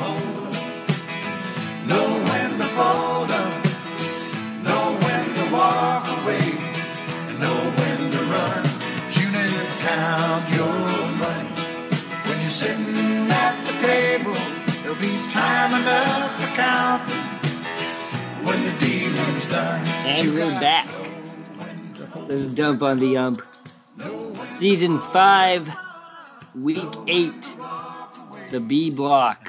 hold 'em, know when to fold 'em, know when to walk away, and know when to run. You never count your money when you're sitting at the table. There'll be time enough to count when the dealing's done. And we're back. know when to hold Let's dump on the ump. Season 5, Week 8, the B block.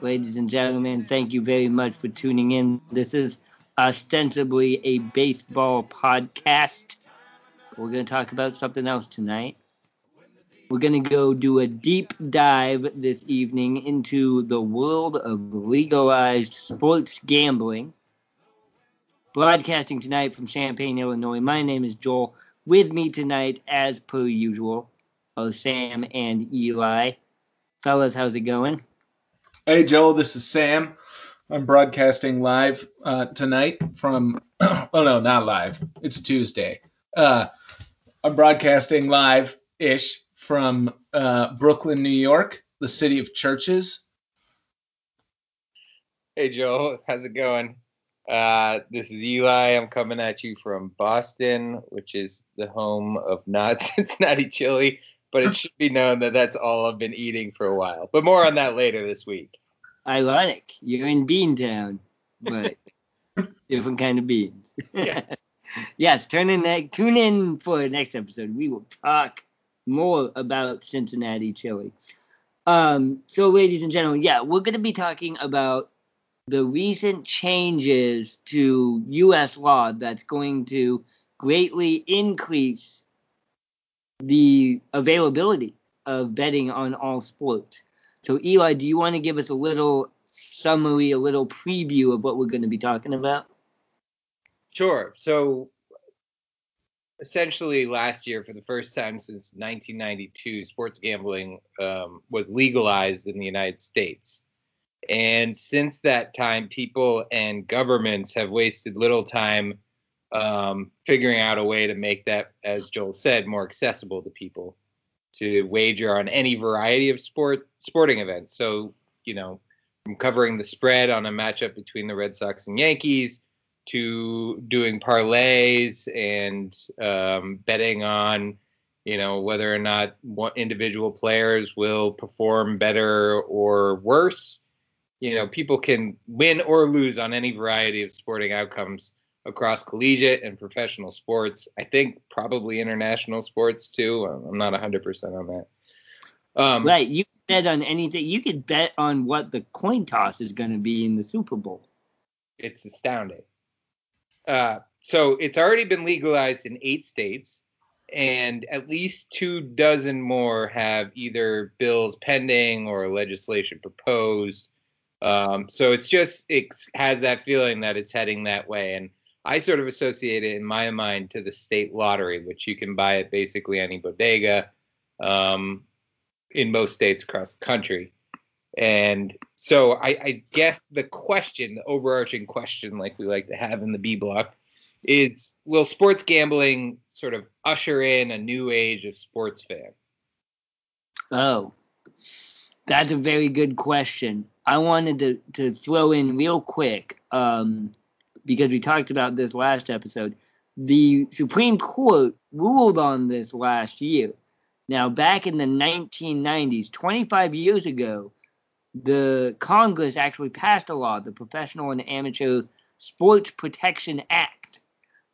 Ladies and gentlemen, thank you very much for tuning in. This is ostensibly a baseball podcast. We're going to talk about something else tonight. We're going to go do a deep dive this evening into the world of legalized sports gambling. Broadcasting tonight from Champaign, Illinois. My name is Joel. With me tonight, as per usual, are Sam and Eli. Fellas, how's it going? Hey Joel, this is Sam. I'm broadcasting live uh, tonight from. oh no, not live. It's Tuesday. Uh, I'm broadcasting live ish from uh, Brooklyn, New York, the city of churches. Hey Joel, how's it going? Uh, this is Eli. I'm coming at you from Boston, which is the home of not Cincinnati chili, but it should be known that that's all I've been eating for a while. But more on that later this week. Ironic. You're in Beantown, but different kind of beans. Yeah. yes, turn in ne- tune in for the next episode. We will talk more about Cincinnati chili. Um, so, ladies and gentlemen, yeah, we're going to be talking about the recent changes to U.S. law that's going to greatly increase the availability of betting on all sports. So, Eli, do you want to give us a little summary, a little preview of what we're going to be talking about? Sure. So essentially, last year, for the first time since 1992, sports gambling um, was legalized in the United States. And since that time, people and governments have wasted little time um, figuring out a way to make that, as Joel said, more accessible to people to wager on any variety of sport sporting events. So, you know, from covering the spread on a matchup between the Red Sox and Yankees to doing parlays and um, betting on, you know, whether or not individual players will perform better or worse. You know, people can win or lose on any variety of sporting outcomes across collegiate and professional sports. I think probably international sports too. I'm not 100% on that. Um, Right, you can bet on anything. You could bet on what the coin toss is going to be in the Super Bowl. it's astounding. Uh, so it's already been legalized in eight states, and at least two dozen more have either bills pending or legislation proposed. Um, so it's just it has that feeling that it's heading that way, and I sort of associate it in my mind to the state lottery, which you can buy at basically any bodega um, in most states across the country. And so I, I guess the question, the overarching question, like we like to have in the B block, is will sports gambling sort of usher in a new age of sports fan? Oh, that's a very good question. I wanted to, to throw in real quick, um, because we talked about this last episode. The Supreme Court ruled on this last year. Now, back in the 1990s, 25 years ago, the Congress actually passed a law, the Professional and Amateur Sports Protection Act,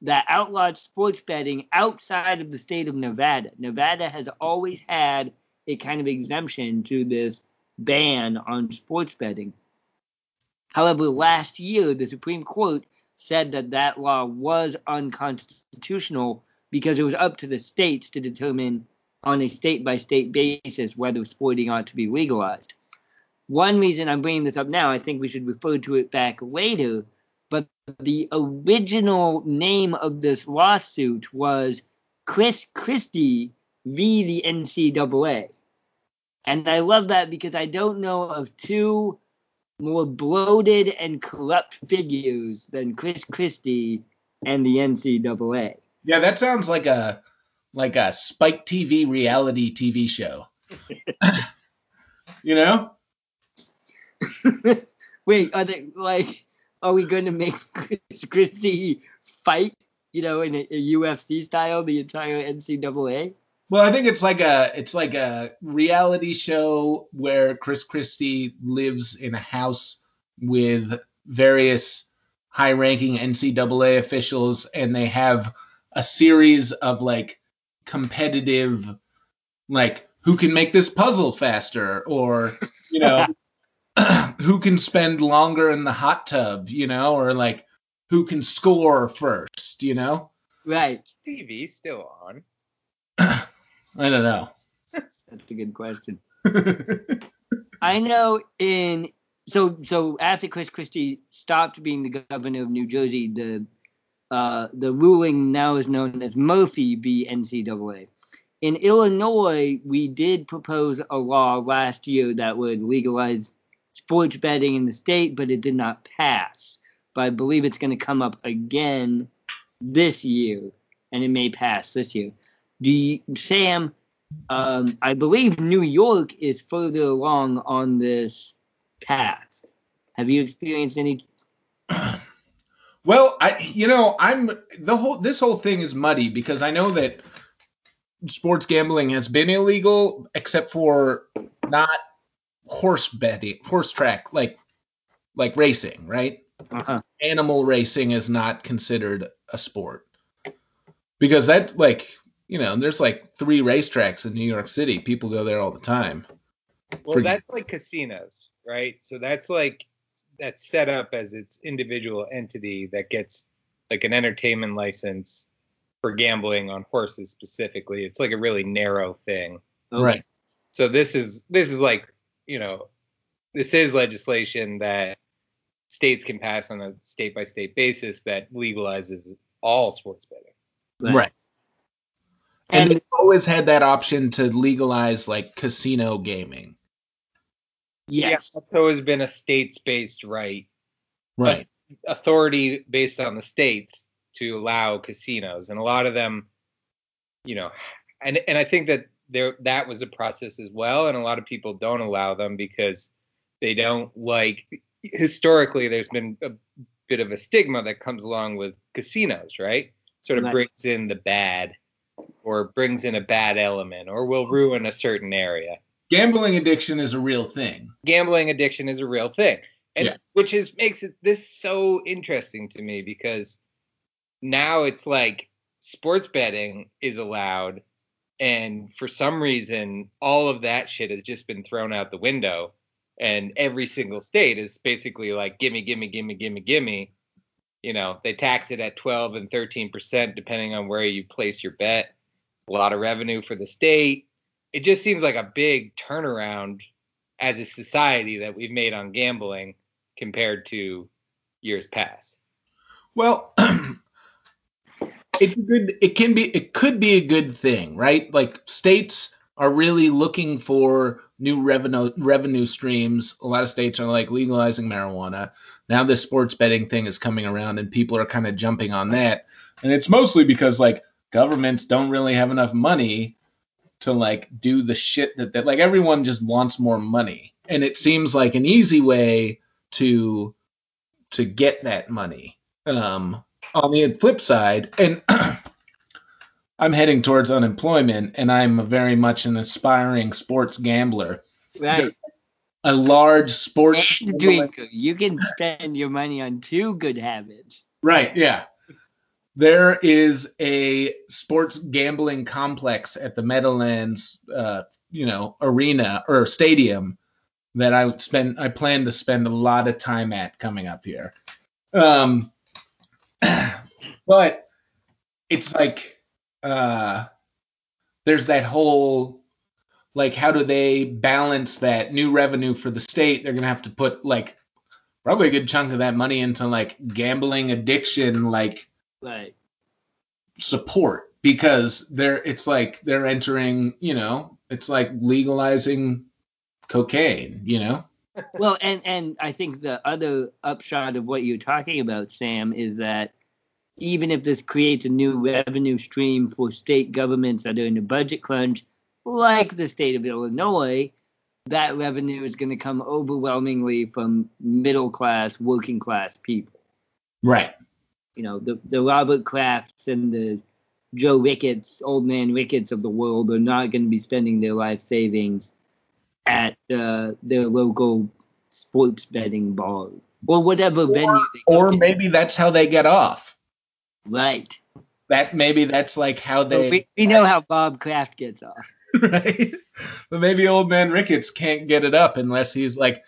that outlawed sports betting outside of the state of Nevada. Nevada has always had a kind of exemption to this ban on sports betting. However, last year, the Supreme Court said that that law was unconstitutional because it was up to the states to determine on a state by state basis whether sporting ought to be legalized. One reason I'm bringing this up now, I think we should refer to it back later, but the original name of this lawsuit was Chris Christie v. the NCAA. And I love that because I don't know of two more bloated and corrupt figures than Chris Christie and the NCAA. Yeah, that sounds like a like a Spike TV reality TV show. you know? Wait, are they like? Are we going to make Chris Christie fight? You know, in a, a UFC style, the entire NCAA. Well, I think it's like a it's like a reality show where Chris Christie lives in a house with various high-ranking NCAA officials, and they have a series of like competitive, like who can make this puzzle faster, or you know, who can spend longer in the hot tub, you know, or like who can score first, you know. Right. TV still on. I don't know. That's a good question. I know in so so after Chris Christie stopped being the governor of New Jersey, the uh, the ruling now is known as Murphy v. NCAA. In Illinois, we did propose a law last year that would legalize sports betting in the state, but it did not pass. But I believe it's going to come up again this year, and it may pass this year. Do you, Sam? Um, I believe New York is further along on this path. Have you experienced any? Well, I you know I'm the whole this whole thing is muddy because I know that sports gambling has been illegal except for not horse betting, horse track like like racing, right? Uh-huh. Animal racing is not considered a sport because that like you know and there's like three racetracks in New York City. People go there all the time. Well, Pretty- that's like casinos, right? So that's like that's set up as its individual entity that gets like an entertainment license for gambling on horses specifically. It's like a really narrow thing. Right. So this is this is like, you know, this is legislation that states can pass on a state by state basis that legalizes all sports betting. Right. And, And they've always had that option to legalize like casino gaming. yes, Yeah, so has been a states based right Right. authority based on the states to allow casinos and a lot of them you know and and I think that there that was a process as well and a lot of people don't allow them because they don't like historically there's been a bit of a stigma that comes along with casinos right sort of Right. brings in the bad or brings in a bad element or will ruin a certain area Gambling addiction is a real thing. gambling addiction is a real thing and Yeah. which is makes it this so interesting to me because now it's like sports betting is allowed and for some reason all of that shit has just been thrown out the window and every single state is basically like gimme gimme gimme gimme gimme you know they tax it at 12 and 13% depending on where you place your bet a lot of revenue for the state it just seems like a big turnaround as a society that we've made on gambling compared to years past. Well, it's a good. It can be. It could be a good thing, right? Like states are really looking for new revenue revenue streams. A lot of states are like legalizing marijuana. Now this sports betting thing is coming around, and people are kind of jumping on that. And it's mostly because like governments don't really have enough money to like do the shit that, that like everyone just wants more money, and it seems like an easy way to to get that money. Um, on the flip side, and I'm heading towards unemployment, and I'm very much an aspiring sports gambler. right. A large sports And drinker. You can spend your money on two good habits. Right, yeah. There is a sports gambling complex at the Meadowlands, uh, you know, arena or stadium that I would spend. I plan to spend a lot of time at coming up here. Um, but it's like uh, there's that whole like how do they balance that new revenue for the state? They're gonna have to put like probably a good chunk of that money into like gambling addiction like like support because they're it's like they're entering you know it's like legalizing cocaine you know Well, and and I think the other upshot of what you're talking about, Sam, is that even if this creates a new revenue stream for state governments that are in a budget crunch, like the state of Illinois, that revenue is going to come overwhelmingly from middle class, working class people. Right. You know, the, the Robert Krafts and the Joe Ricketts, old man Ricketts of the world are not going to be spending their life savings at uh, their local sports betting bar or whatever venue they Or maybe that's how they get off. Right. That maybe that's like how they we, we know how Bob Kraft gets off. right? But maybe old man Ricketts can't get it up unless he's like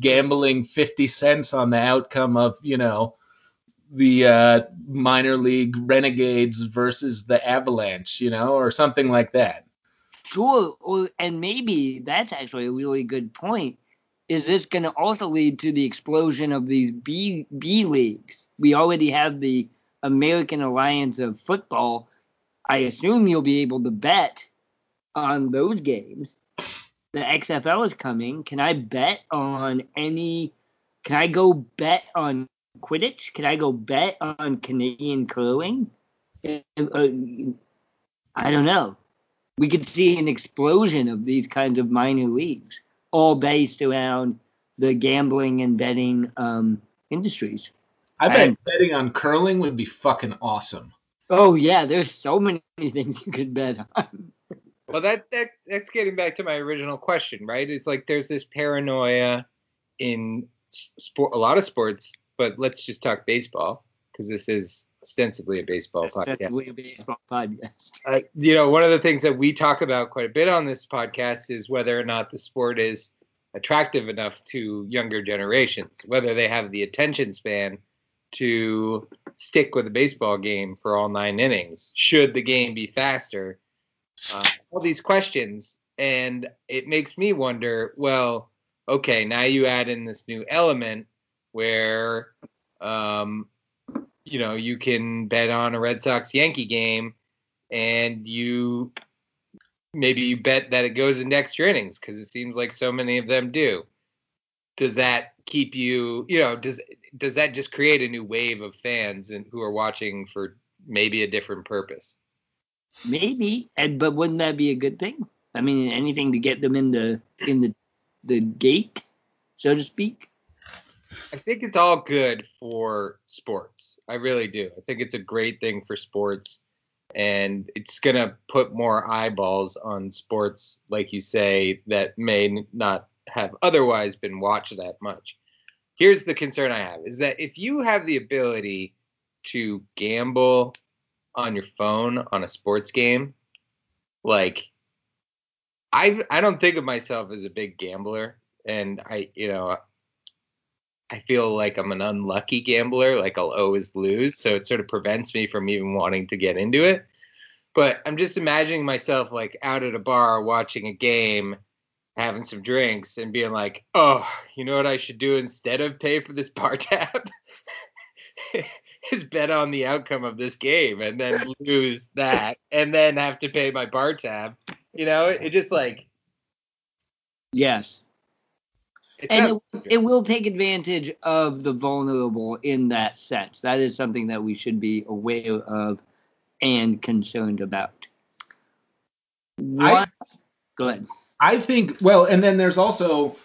gambling 50 cents on the outcome of, you know, the uh, minor league Renegades versus the Avalanche, you know, or something like that. Sure, or and maybe that's actually a really good point. Is this going to also lead to the explosion of these B B leagues? We already have the American Alliance of Football. I assume you'll be able to bet on those games. The XFL is coming. Can I bet on any? Can I go bet on Quidditch? Can I go bet on Canadian curling? Uh, uh, I don't know we could see an explosion of these kinds of minor leagues, all based around the gambling and betting um, industries. I bet And- betting on curling would be fucking awesome. Oh yeah, there's so many things you could bet on. Well, that, that that's getting back to my original question, right? It's like there's this paranoia in sport, a lot of sports, but let's just talk baseball because this is ostensibly a baseball podcast. Ostensibly a baseball podcast. Uh, you know, one of the things that we talk about quite a bit on this podcast is whether or not the sport is attractive enough to younger generations, whether they have the attention span to stick with a baseball game for all nine innings. Should the game be faster? Uh, all these questions, and it makes me wonder. Well, okay, now you add in this new element where, um, you know, you can bet on a Red Sox Yankee game, and you maybe you bet that it goes into extra innings because it seems like so many of them do. Does that keep you, you know, does does that just create a new wave of fans and who are watching for maybe a different purpose? Maybe, and but wouldn't that be a good thing? I mean, anything to get them in the in the the gate, so to speak. I think it's all good for sports. I really do. I think it's a great thing for sports and it's going to put more eyeballs on sports like you say that may not have otherwise been watched that much. Here's the concern I have is that if you have the ability to gamble on your phone on a sports game, like I I don't think of myself as a big gambler and I you know I feel like I'm an unlucky gambler, like I'll always lose. So it sort of prevents me from even wanting to get into it. But I'm just imagining myself like out at a bar watching a game, having some drinks, and being like, oh, you know what I should do instead of pay for this bar tab? is bet on the outcome of this game and then lose that and then have to pay my bar tab. You know, it, it just like Yes, and it, it will take advantage of the vulnerable in that sense. That is something that we should be aware of and concerned about. What? Go ahead. I think well, and then there's also,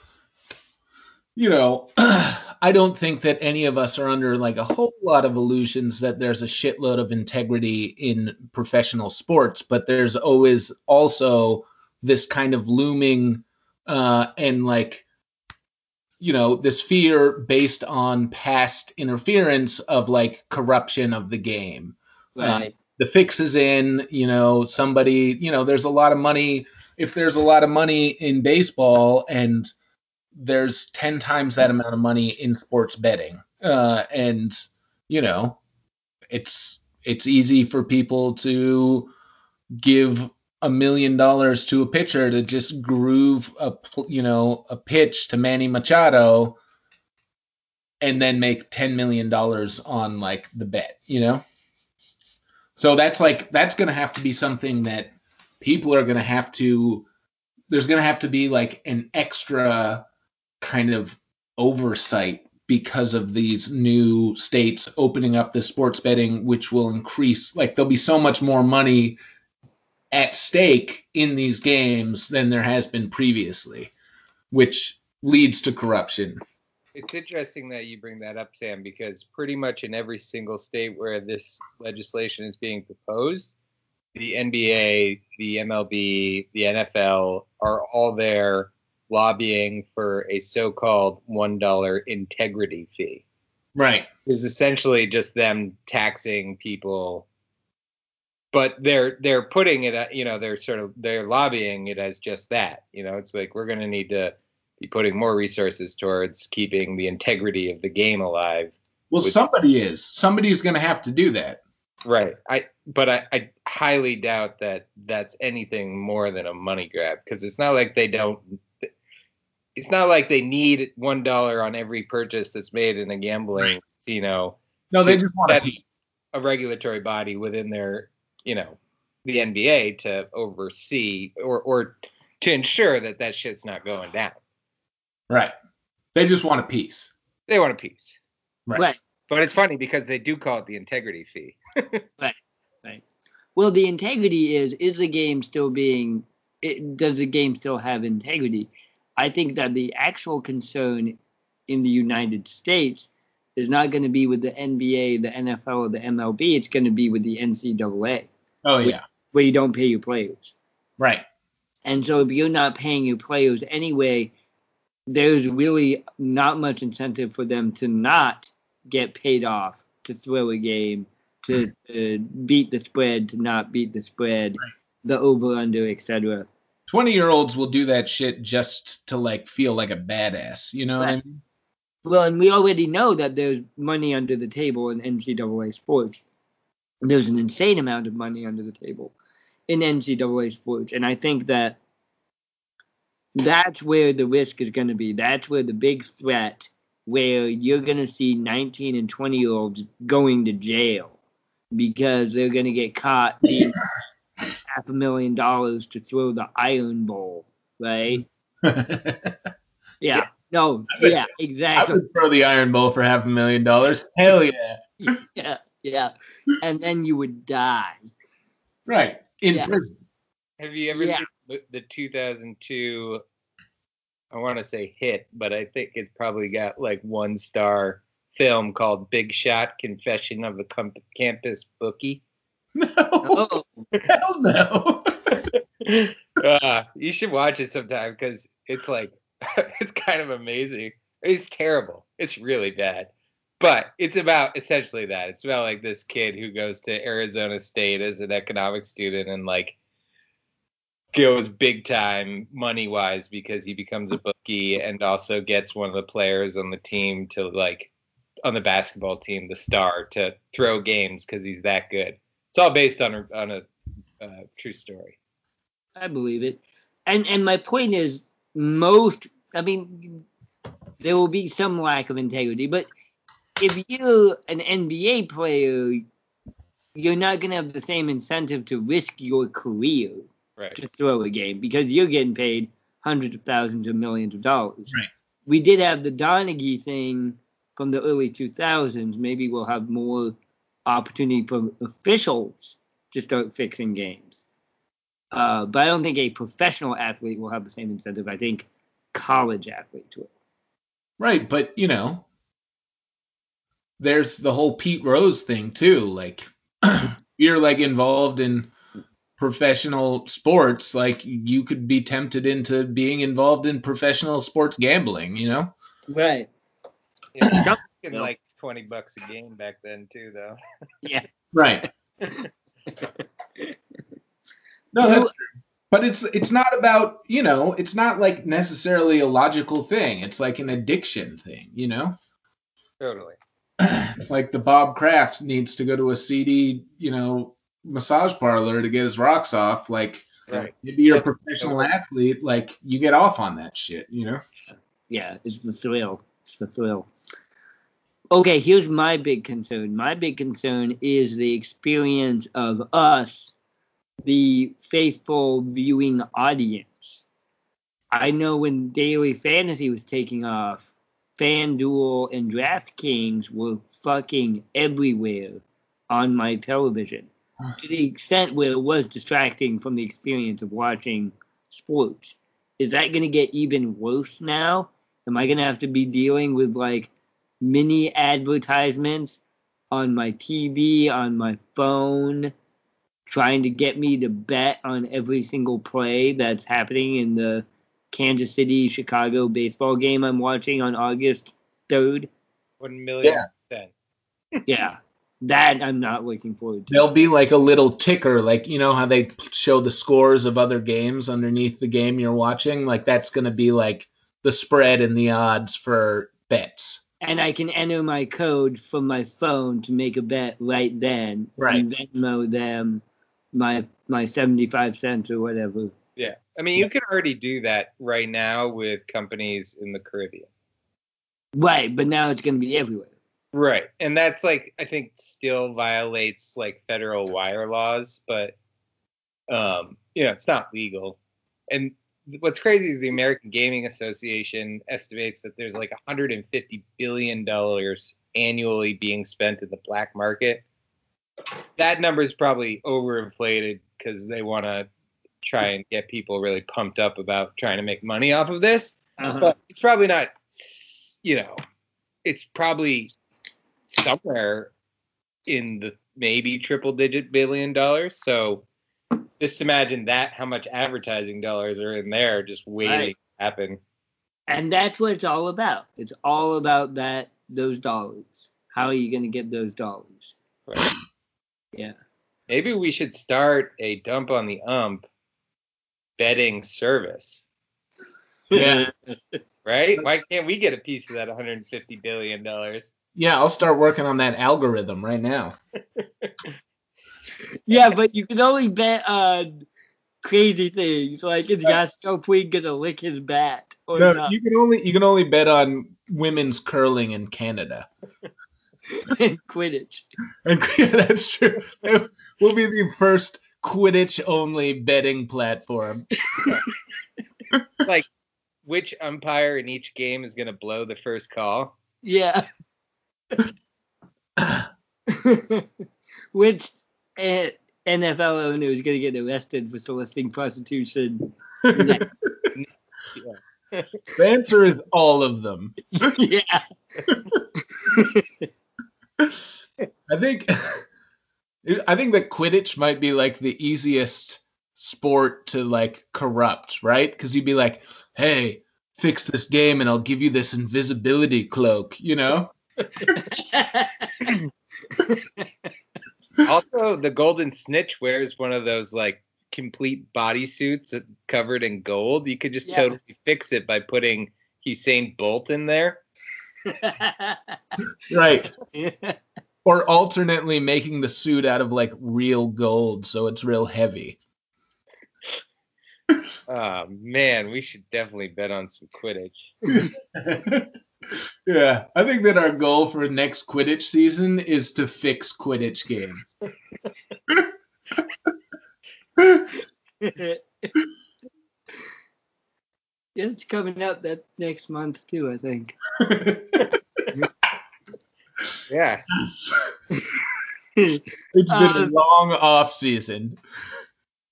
you know, I don't think that any of us are under like a whole lot of illusions that there's a shitload of integrity in professional sports, but there's always also this kind of looming uh, and like, you know, this fear based on past interference of like corruption of the game Right. the fix is in you know somebody you know there's a lot of money if there's a lot of money in baseball and there's 10 times that amount of money in sports betting uh, and you know it's it's easy for people to give a million dollars to a pitcher to just groove a you know a pitch to Manny Machado and then make 10 million dollars on like the bet you know? So that's like that's going to have to be something that people are going to have to there's going to have to be like an extra kind of oversight because of these new states opening up the sports betting which will increase like there'll be so much more money at stake in these games than there has been previously which leads to corruption. It's interesting that you bring that up, Sam, because pretty much in every single state where this legislation is being proposed, the NBA, the MLB, the NFL are all there lobbying for a so-called one dollar integrity fee. Right. Is essentially just them taxing people, but they're they're putting it, at, you know, they're sort of they're lobbying it as just that. You know, it's like we're going to need to be putting more resources towards keeping the integrity of the game alive. Well, With- somebody is. Somebody is going to have to do that. Right. I but I, I highly doubt that that's anything more than a money grab because it's not like they don't. It's not like they need one dollar on every purchase that's made in a gambling You know. No, they just want to that- A regulatory body within their, you know, the NBA to oversee or or to ensure that that shit's not going down. Right. They just want a piece. They want a piece. Right. Right. But it's funny because they do call it the integrity fee. Well, the integrity is is the game still being it, does the game still have integrity? I think that the actual concern in the United States is not going to be with the NBA, the NFL, or the MLB. It's going to be with the NCAA, Oh yeah. where you don't pay your players. Right. And so if you're not paying your players anyway, there's really not much incentive for them to not get paid off to throw a game, to, to beat the spread, to not beat the spread, Right. the over under, etc. Twenty year olds will do that shit just to like feel like a badass. You know what I mean? Well, and we already know that there's money under the table in NCAA sports. There's an insane amount of money under the table in NCAA sports, and I think that that's where the risk is going to be. That's where the big threat, where you're going to see 19 and 20 year olds going to jail because they're going to get caught being half a million dollars to throw the Iron Bowl, right? Yeah. No. would- Yeah. I Exactly. would throw the Iron Bowl for half a million dollars. Hell yeah. yeah, yeah. And then you would die. Right. In Yeah. prison. Have you ever Yeah. seen the, the 2002? I want to say hit, but I think it's probably got like one star film called Big Shot: Confession of a Com- Campus Bookie. No. Oh, Hell no. uh, you should watch it sometime because it's like it's kind of amazing. It's terrible. It's really bad. But it's about essentially that. It's about like this kid who goes to Arizona State as an economics student and like goes big time money wise because he becomes a bookie and also gets one of the players on the team to like on the basketball team, the star, to throw games because he's that good. It's all based on a on a uh, true story. I believe it. And and my point is, most. I mean, there will be some lack of integrity, but if you're an NBA player, you're not gonna have the same incentive to risk your career Right. to throw a game because you're getting paid hundreds of thousands of millions of dollars. Right. We did have the Donaghy thing from the early 2000s. Maybe we'll have more opportunity for officials to start fixing games. Uh, but I don't think a professional athlete will have the same incentive. I think college athletes will. Right, but you know, there's the whole Pete Rose thing too. Like, you're like involved in professional sports, like you could be tempted into being involved in professional sports gambling. You know? Right. Yeah, some making like twenty bucks a game back then too, though. Yeah. Right. No, that's true. But it's it's not about you know it's not like necessarily a logical thing. It's like an addiction thing. You know? Totally. it's like the Bob Kraft needs to go to a seedy, you know, massage parlor to get his rocks off. Like Right. maybe you're a professional athlete, like you get off on that shit, you know? Yeah, it's the thrill. Thrill. Okay, here's my big concern. My big concern is the experience of us, the faithful viewing audience. I know when daily fantasy was taking off, FanDuel and DraftKings were fucking everywhere on my television to the extent where it was distracting from the experience of watching sports is that going to get even worse now? Am I going to have to be dealing with like mini advertisements on my TV, on my phone, trying to get me to bet on every single play that's happening in the Kansas City Chicago baseball game I'm watching on August 3rd? One million Yeah. percent. Yeah. That I'm not looking forward to. There'll be like a little ticker, like you know how they show the scores of other games underneath the game you're watching. Like that's gonna be like the spread and the odds for bets. and I can enter my code from my phone to make a bet right then. Right. And Venmo them my my seventy five cents or whatever. Yeah. I mean, you can already do that right now with companies in the Caribbean. Right, but now it's gonna be everywhere. Right. And that's like I think still violates like federal wire laws, but um, you know, it's not legal. And what's crazy is the American Gaming Association estimates that there's like 150 billion dollars annually being spent in the black market. That number is probably overinflated because they want to try and get people really pumped up about trying to make money off of this. Uh-huh. But it's probably not, you know, it's probably somewhere in the maybe triple digit billion dollars. So just imagine that how much advertising dollars are in there just waiting Right. to happen. And that's what it's all about. It's all about that those dollars. How are you gonna get those dollars? Right? Yeah. Maybe we should start a dump on the ump betting service, Yeah. right? Why can't we get a piece of that 150 billion dollars? Yeah, I'll start working on that algorithm right now. yeah, but you can only bet on crazy things like is Gaston Puig gonna lick his bat or No, not you can only you can only bet on women's curling in Canada. in Quidditch. And yeah, that's true. We'll be the first Quidditch only betting platform. Like, which umpire in each game is going to blow the first call? Yeah. Which NFL owner is going to get arrested for soliciting prostitution? the answer is all of them. yeah. I think I think that Quidditch might be like the easiest sport to like corrupt, right? Because you'd be like, "Hey, fix this game, and I'll give you this invisibility cloak," you know? Also, the Golden Snitch wears one of those like complete bodysuits that- covered in gold. You could just Yeah. totally fix it by putting Usain Bolt in there. Right. Or alternately making the suit out of like real gold, so it's real heavy. Oh man, we should definitely bet on some Quidditch. Yeah, I think that our goal for next Quidditch season is to fix Quidditch games. Yeah, it's coming up that next month too, I think. Yeah. It's been a Um, long off season.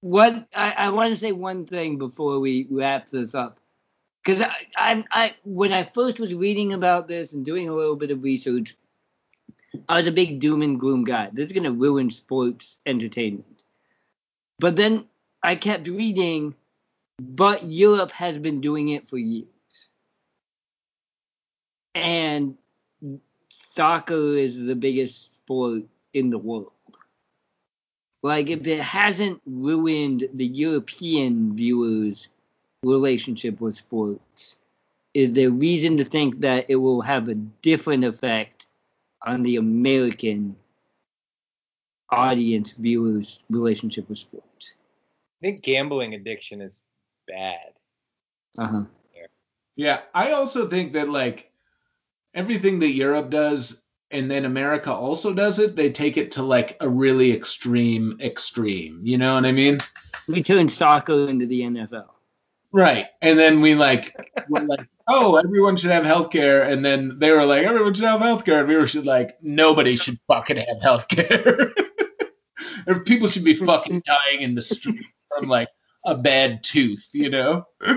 What I, I want to say one thing before we wrap this up, because I, I I when I first was reading about this and doing a little bit of research, I was a big doom and gloom guy. This is gonna ruin sports entertainment. But then I kept reading, but Europe has been doing it for years, and soccer is the biggest sport in the world. Like if it hasn't ruined the European viewers' relationship with sports, is there reason to think that it will have a different effect on the American audience viewers' relationship with sports? I think gambling addiction is bad. Uh huh. Yeah, I also think that like everything that Europe does and then America also does it, they take it to like a really extreme extreme. You know what I mean? We turned soccer into the NFL. Right. And then we like we're like, oh, everyone should have healthcare, and then they were like, everyone should have healthcare, and we were should like, nobody should fucking have healthcare. Or People should be fucking dying in the street from like a bad tooth, you know?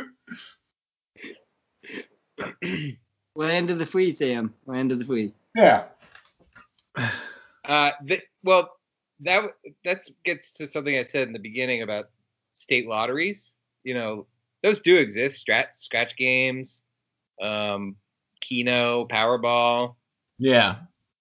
Land of the free, Sam. Land of the free. Yeah. Uh, th- well, that that gets to something I said in the beginning about state lotteries. You know, those do exist. Strat, scratch games, um, Keno, Powerball. Yeah.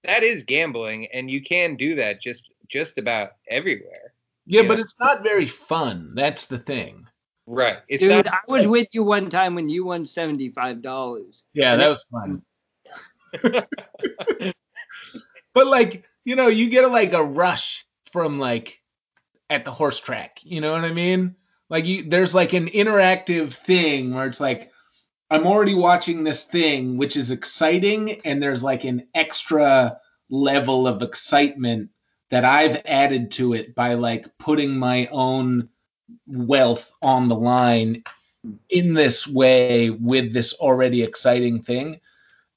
That is gambling, and you can do that just just about everywhere. Yeah, Yeah. but it's not very fun. That's the thing. Right. It's Dude, not. I was with you one time when you won seventy-five dollars. Yeah, that was fun. But like, you know, you get a, like a rush from like at the horse track. You know what I mean? Like you there's like an interactive thing where it's like I'm already watching this thing which is exciting and there's like an extra level of excitement that I've added to it by like putting my own wealth on the line in this way with this already exciting thing.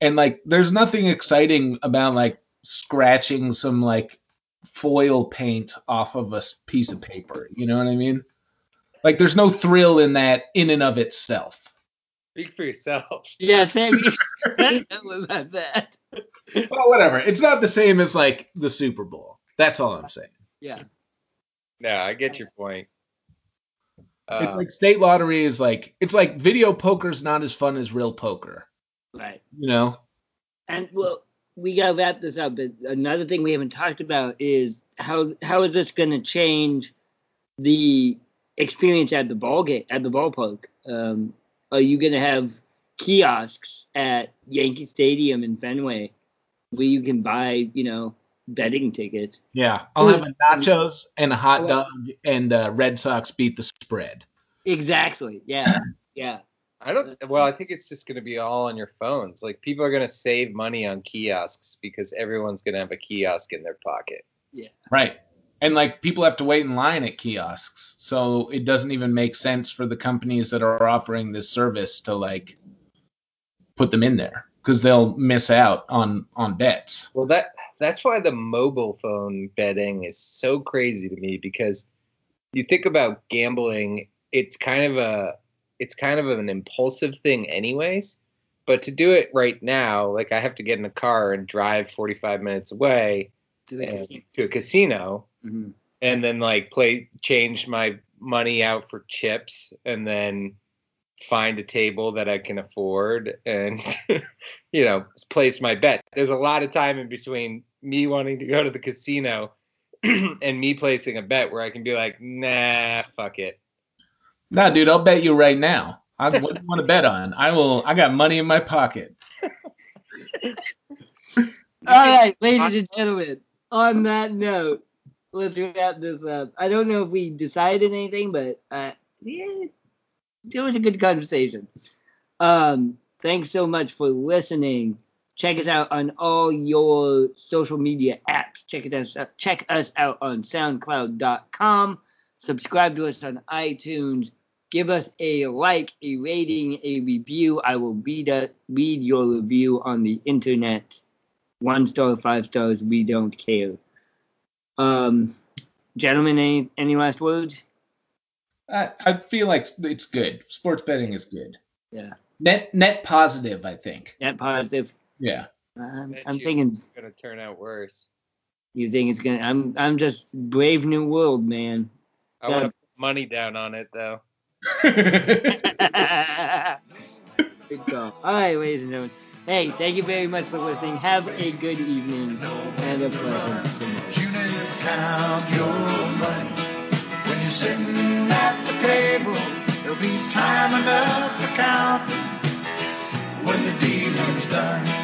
And like there's nothing exciting about like scratching some like foil paint off of a piece of paper. You know what I mean? Like there's no thrill in that in and of itself. Speak for yourself. Yeah, Sam. That was about that. Well, whatever. It's not the same as like the Super Bowl. That's all I'm saying. Yeah. No, I get your point. it's Uh, like state lottery is like it's like video poker's not as fun as real poker. Right. You know? And well, we gotta wrap this up. But another thing we haven't talked about is how how is this gonna change the experience at the ball game at the ballpark? Um, are you gonna have kiosks at Yankee Stadium in Fenway where you can buy, you know, betting tickets? Yeah. I'll have a nachos and a hot dog and uh, Red Sox beat the spread. Exactly. Yeah. Yeah. I don't. Well, I think it's just going to be all on your phones. Like people are going to save money on kiosks because everyone's going to have a kiosk in their pocket. Yeah. Right. And like people have to wait in line at kiosks. So it doesn't even make sense for the companies that are offering this service to like put them in there because they'll miss out on on bets. Well, that that's why the mobile phone betting is so crazy to me because you think about gambling, it's kind of a it's kind of an impulsive thing anyways. But to do it right now, like I have to get in a car and drive 45 minutes away To the and- casino. to a casino Mhm. and then like play change my money out for chips and then find a table that I can afford and you know place my bet. There's a lot of time in between me wanting to go to the casino and me placing a bet where I can be like, nah, fuck it. Nah, dude, I'll bet you right now. I, what do you want to bet on? I will. I got money in my pocket. All right, ladies and gentlemen. On that note, let's wrap this up. I don't know if we decided anything, but uh, yeah, it was a good conversation. Um, thanks so much for listening. Check us out on all your social media apps. Check us out, check us out on SoundCloud.com. Subscribe to us on iTunes. Give us a like, a rating, a review. I will read a, read your review on the internet one star, five stars, we don't care. Um, gentlemen, any any last words? I, I feel like it's good. Sports betting is good. Yeah. Net net positive, I think. Net positive. Yeah. Bet I'm thinking. It's gonna turn out worse. You think it's gonna? I'm I'm just brave new world, man. I want to put money down on it though. Good call. All right, ladies and gentlemen. Hey, thank you very much for listening. Have a good evening and a pleasant night. Count your money when you're sitting at the table. There'll be time enough to count when the done.